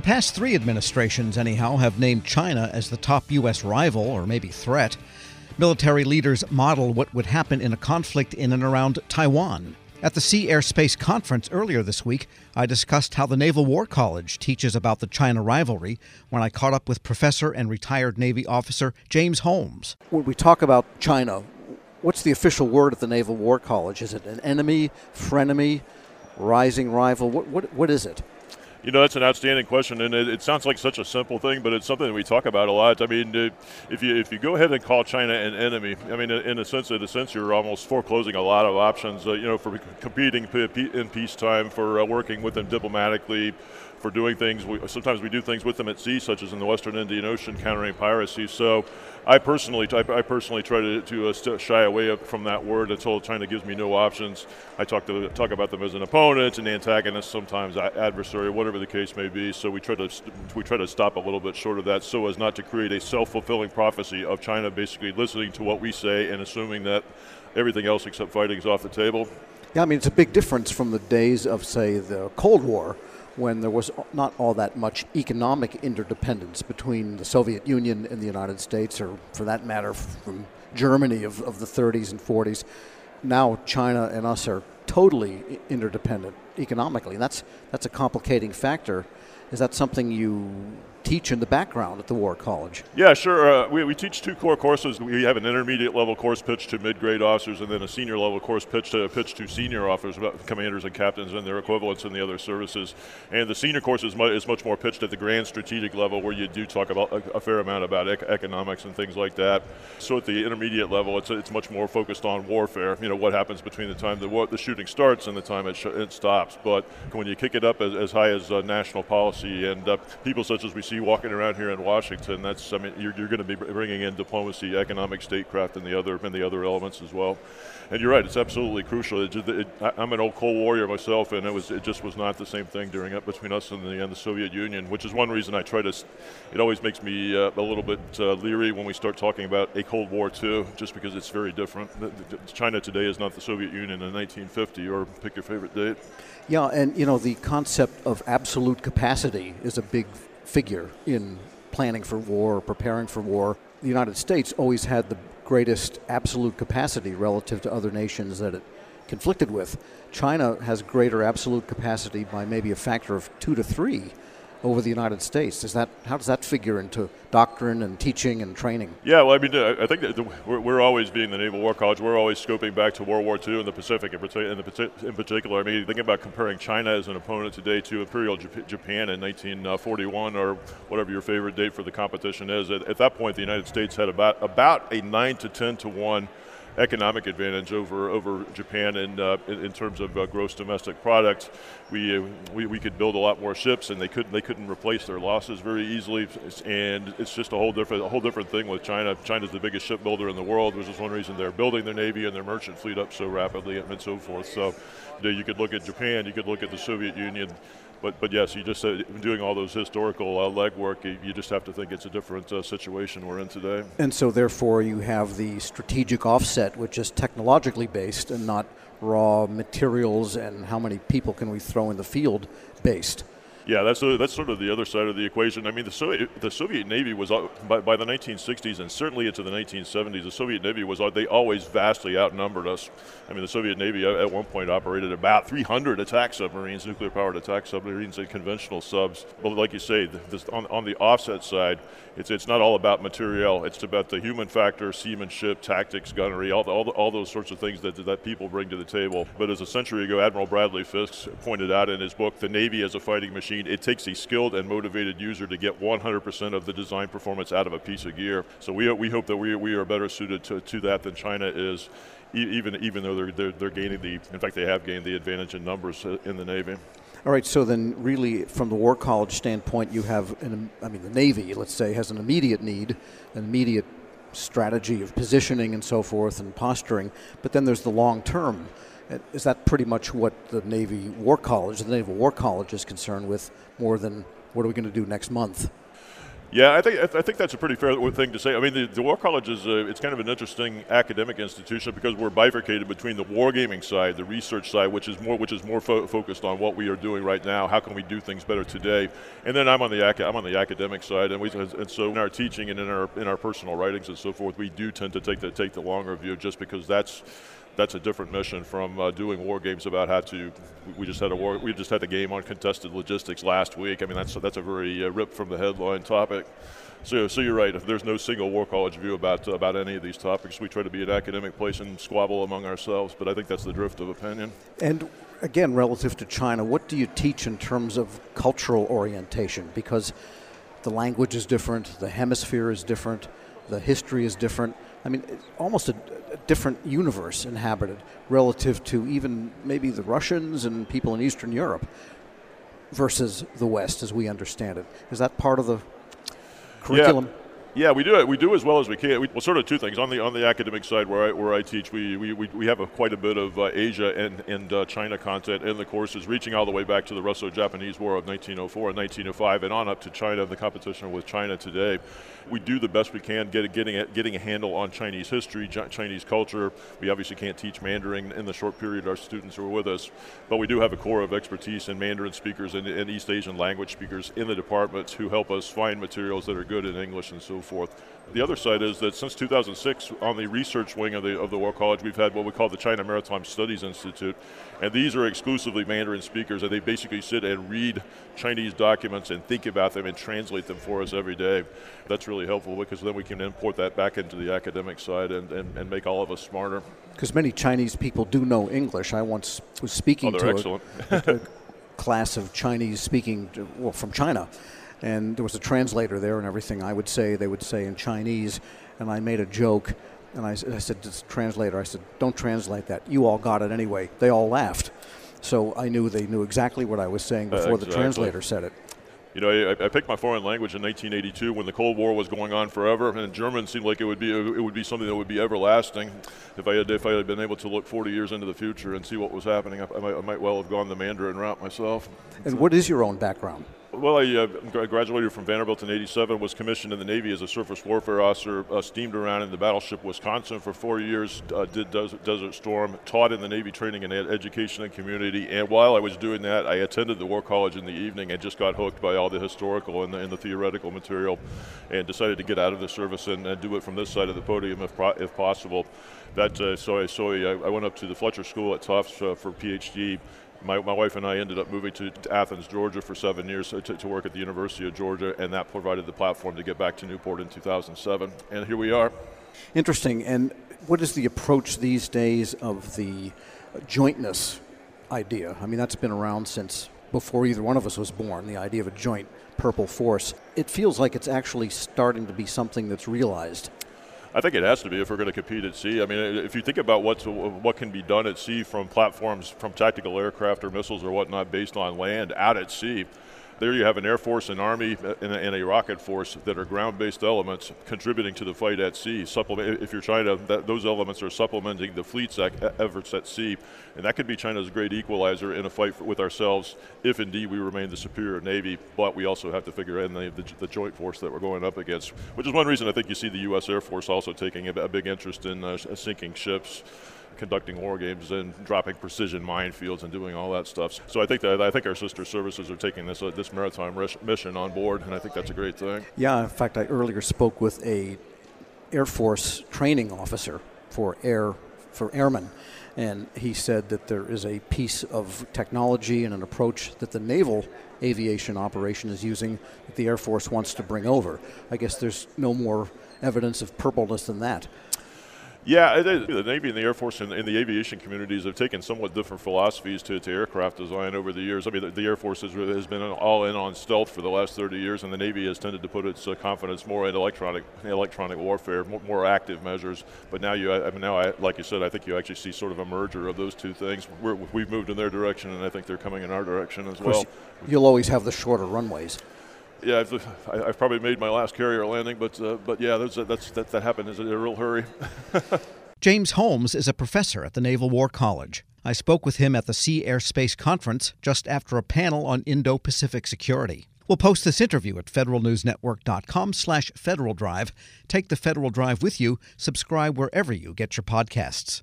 The past three administrations, anyhow, have named China as the top U.S. rival, or maybe threat. Military leaders model what would happen in a conflict in and around Taiwan. At the Sea Air Space Conference earlier this week, I discussed how the Naval War College teaches about the China rivalry when I caught up with professor and retired Navy officer James Holmes. When we talk about China, what's the official word at the Naval War College? Is it an enemy, frenemy, rising rival? What, what, what is it? You know, that's an outstanding question, and it, it, sounds like such a simple thing, but it's something that we talk about a lot. I mean, if you if you go ahead and call China an enemy, I mean, in a sense, in a sense, you're almost foreclosing a lot of options. Uh, you know, for competing in peacetime, for uh, working with them diplomatically, for doing things. We, sometimes we do things with them at sea, such as in the Western Indian Ocean, countering piracy. So, I personally, I, personally try to, to uh, shy away from that word until China gives me no options. I talk to talk about them as an opponent, an antagonist, sometimes adversary, whatever the case may be. So we try to we try to stop a little bit short of that, so as not to create a self-fulfilling prophecy of China basically listening to what we say and assuming that everything else except fighting is off the table. Yeah, I mean it's a big difference from the days of say the Cold War when there was not all that much economic interdependence between the Soviet Union and the United States, or for that matter, from Germany of, of the 30s and 40s. Now China and us are totally interdependent economically, and that's that's a complicating factor. Is that something you teach in the background at the War College? Yeah, sure. Uh, we, we teach two core courses. We have an intermediate level course pitch to mid grade officers, and then a senior level course pitch to pitch to senior officers, commanders and captains, and their equivalents in the other services. And the senior course is, mu- is much more pitched at the grand strategic level, where you do talk about a, a fair amount about ec- economics and things like that. So at the intermediate level, it's it's much more focused on warfare. You know what happens between the time the war, the shooting starts and the time it, sh- it stops. But when you kick it up as, as high as uh, national policy and uh, people such as we see walking around here in Washington, that's I mean you're, you're going to be bringing in diplomacy, economic statecraft, and the other and the other elements as well. And you're right, it's absolutely crucial. It, it, I'm an old Cold Warrior myself, and it was it just was not the same thing during it between us and the, and the Soviet Union, which is one reason I try to. It always makes me uh, a little bit uh, leery when we start talking about a Cold War too, just because it's very different. China today is not the Soviet Union in 1950, or pick your favorite date. Yeah, and you know the concept of absolute capacity is a big figure in planning for war or preparing for war. The United States always had the greatest absolute capacity relative to other nations that it conflicted with. China has greater absolute capacity by maybe a factor of two to three over the United States. Does that how does that figure into doctrine and teaching and training? Yeah, well, I mean, uh, I think that we're, we're always being the Naval War College. We're always scoping back to World War II in the Pacific, in, the, in particular. I mean, thinking about comparing China as an opponent today to Imperial Japan in 1941 uh, or whatever your favorite date for the competition is. At, at that point, the United States had about about a nine to ten to one economic advantage over over Japan in uh, in, in, terms of uh, gross domestic product. We, uh, we we could build a lot more ships, and they couldn't they couldn't replace their losses very easily. And it's just a whole different a whole different thing with China. China's the biggest shipbuilder in the world, which is one reason they're building their navy and their merchant fleet up so rapidly and so forth. So, you, could look at Japan, you could look at the Soviet Union but but yes, you just uh, doing all those historical uh, legwork. You, you, just have to think it's a different uh, situation we're in today. And so, therefore, you have the strategic offset, which is technologically based and not raw materials and how many people can we throw in the field based. Yeah, that's a, that's sort of the other side of the equation. I mean, the Soviet the Soviet Navy was by, by the 1960s and certainly into the 1970s. The Soviet Navy was they always vastly outnumbered us. I mean, the Soviet Navy at one point operated about 300 attack submarines, nuclear powered attack submarines, and conventional subs. But like you say, this, on, on the offset side, it's it's not all about material. It's about the human factor, seamanship, tactics, gunnery, all the, all, the, all those sorts of things that that people bring to the table. But as a century ago, Admiral Bradley Fiske pointed out in his book, the Navy as a fighting machine machine, it takes a skilled and motivated user to get 100% of the design performance out of a piece of gear. So we, we hope that we, we are better suited to, to that than China is, even, even though they're, they're, they're gaining the, in fact, they have gained the advantage in numbers uh, in the Navy. All right, so then, really, from the War College standpoint, you have, an, I mean, the Navy, let's say, has an immediate need, an immediate strategy of positioning and so forth and posturing, but then there's the long term. Is that pretty much what the Navy War College, the Naval War College, is concerned with more than what are we going to do next month? Yeah, I think I think that's a pretty fair thing to say. I mean, the, the War College is a, it's kind of an interesting academic institution because we're bifurcated between the wargaming side, the research side, which is more which is more fo- focused on what we are doing right now. How can we do things better today? And then I'm on the I'm on the academic side, and we and so in our teaching and in our in our personal writings and so forth, we do tend to take the take the longer view, just because that's that's a different mission from uh, doing war games about how to. We just had a war. We just had a game on contested logistics last week. I mean, that's that's a very uh, rip from the headline topic. So, so you're right. If there's no single war college view about uh, about any of these topics, we try to be an academic place and squabble among ourselves. But I think that's the drift of opinion. And again, relative to China, what do you teach in terms of cultural orientation? Because the language is different, the hemisphere is different, the history is different. I mean, almost a, a, different universe inhabited relative to even maybe the Russians and people in Eastern Europe versus the West as we understand it. Is that part of the curriculum? Yeah. Yeah, we do it. We do as well as we can. We, well, sort of two things on the on the academic side, where I where I teach, we we, we have a, quite a bit of uh, Asia and and uh, China content in the courses, reaching all the way back to the Russo-Japanese War of 1904 and 1905, and on up to China, and the competition with China today. We do the best we can, get, getting a, getting a handle on Chinese history, Chinese culture. We obviously can't teach Mandarin in the short period our students are with us, but we do have a core of expertise in Mandarin speakers and, and East Asian language speakers in the departments who help us find materials that are good in English and so forth. The other side is that since 2006, on the research wing of the of the War College, we've had what we call the China Maritime Studies Institute, and these are exclusively Mandarin speakers, and they basically sit and read Chinese documents and think about them and translate them for us every day. That's really helpful because then we can import that back into the academic side and, and, and make all of us smarter. Because many Chinese people do know English. I once was speaking oh, to a, a, class of Chinese speaking, well, from China and there was a translator there and everything. I would say they would say in Chinese, and I made a joke, and I, I said to the translator, I said, "Don't translate that. You all got it anyway." They all laughed, so I knew they knew exactly what I was saying before uh, exactly. the translator said it. You know, I, I, picked my foreign language in 1982 when the Cold War was going on forever, and German seemed like it would be it would be something that would be everlasting. If I had if I had been able to look 40 years into the future and see what was happening, I, I, might, I might, well have gone the Mandarin route myself. And what is your own background? Well, I uh, graduated from Vanderbilt in 87, was commissioned in the Navy as a surface warfare officer, uh, steamed around in the battleship Wisconsin for four years, uh, did Desert, Storm, taught in the Navy training and education and community. And while I was doing that, I attended the War College in the evening and just got hooked by all the historical and the, and the theoretical material and decided to get out of the service and, and do it from this side of the podium if, pro- if possible. That, uh, so I, so I, I, went up to the Fletcher School at Tufts uh, for PhD my, my wife and I ended up moving to, Athens, Georgia for seven years to, to, work at the University of Georgia, and that provided the platform to get back to Newport in 2007. And here we are. Interesting. And what is the approach these days of the jointness idea? I mean, that's been around since before either one of us was born, the idea of a joint purple force. It feels like it's actually starting to be something that's realized. I think it has to be if we're going to compete at sea. I mean, if you think about what's, what can be done at sea from platforms, from tactical aircraft or missiles or whatnot based on land out at sea, there you have an Air Force, an Army, and a, and a rocket force that are ground-based elements contributing to the fight at sea. Supplement, if you're to, that, those elements are supplementing the fleet's efforts at sea, and that could be China's great equalizer in a fight for, with ourselves if indeed we remain the superior Navy. But we also have to figure in the, the, the, joint force that we're going up against, which is one reason I think you see the U.S. Air Force also taking a, a big interest in uh, sinking ships conducting war games and dropping precision minefields and doing all that stuff. So I think that I think our sister services are taking this uh, this maritime mission on board, and I think that's a great thing. Yeah, in fact, I earlier spoke with a Air Force training officer for air for airmen, and he said that there is a piece of technology and an approach that the naval aviation operation is using that the Air Force wants to bring over. I guess there's no more evidence of purpleness than that. Yeah, the Navy and the Air Force and, and, the aviation communities have taken somewhat different philosophies to, to aircraft design over the years. I mean, the, the, Air Force has, has been all in on stealth for the last 30 years, and the Navy has tended to put its uh, confidence more in electronic electronic warfare, more, more, active measures. But now, you, I mean, now, I, like you said, I think you actually see sort of a merger of those two things. we have moved in their direction, and I think they're coming in our direction as well. You'll always have the shorter runways yeah, I've, I've, probably made my last carrier landing, but uh, but yeah, that's, that's, that, that happened in a real hurry. James Holmes is a professor at the Naval War College. I spoke with him at the Sea Air Space Conference just after a panel on Indo Pacific security. We'll post this interview at federalnewsnetwork.com slash Federal Drive. Take the Federal Drive with you. Subscribe wherever you get your podcasts.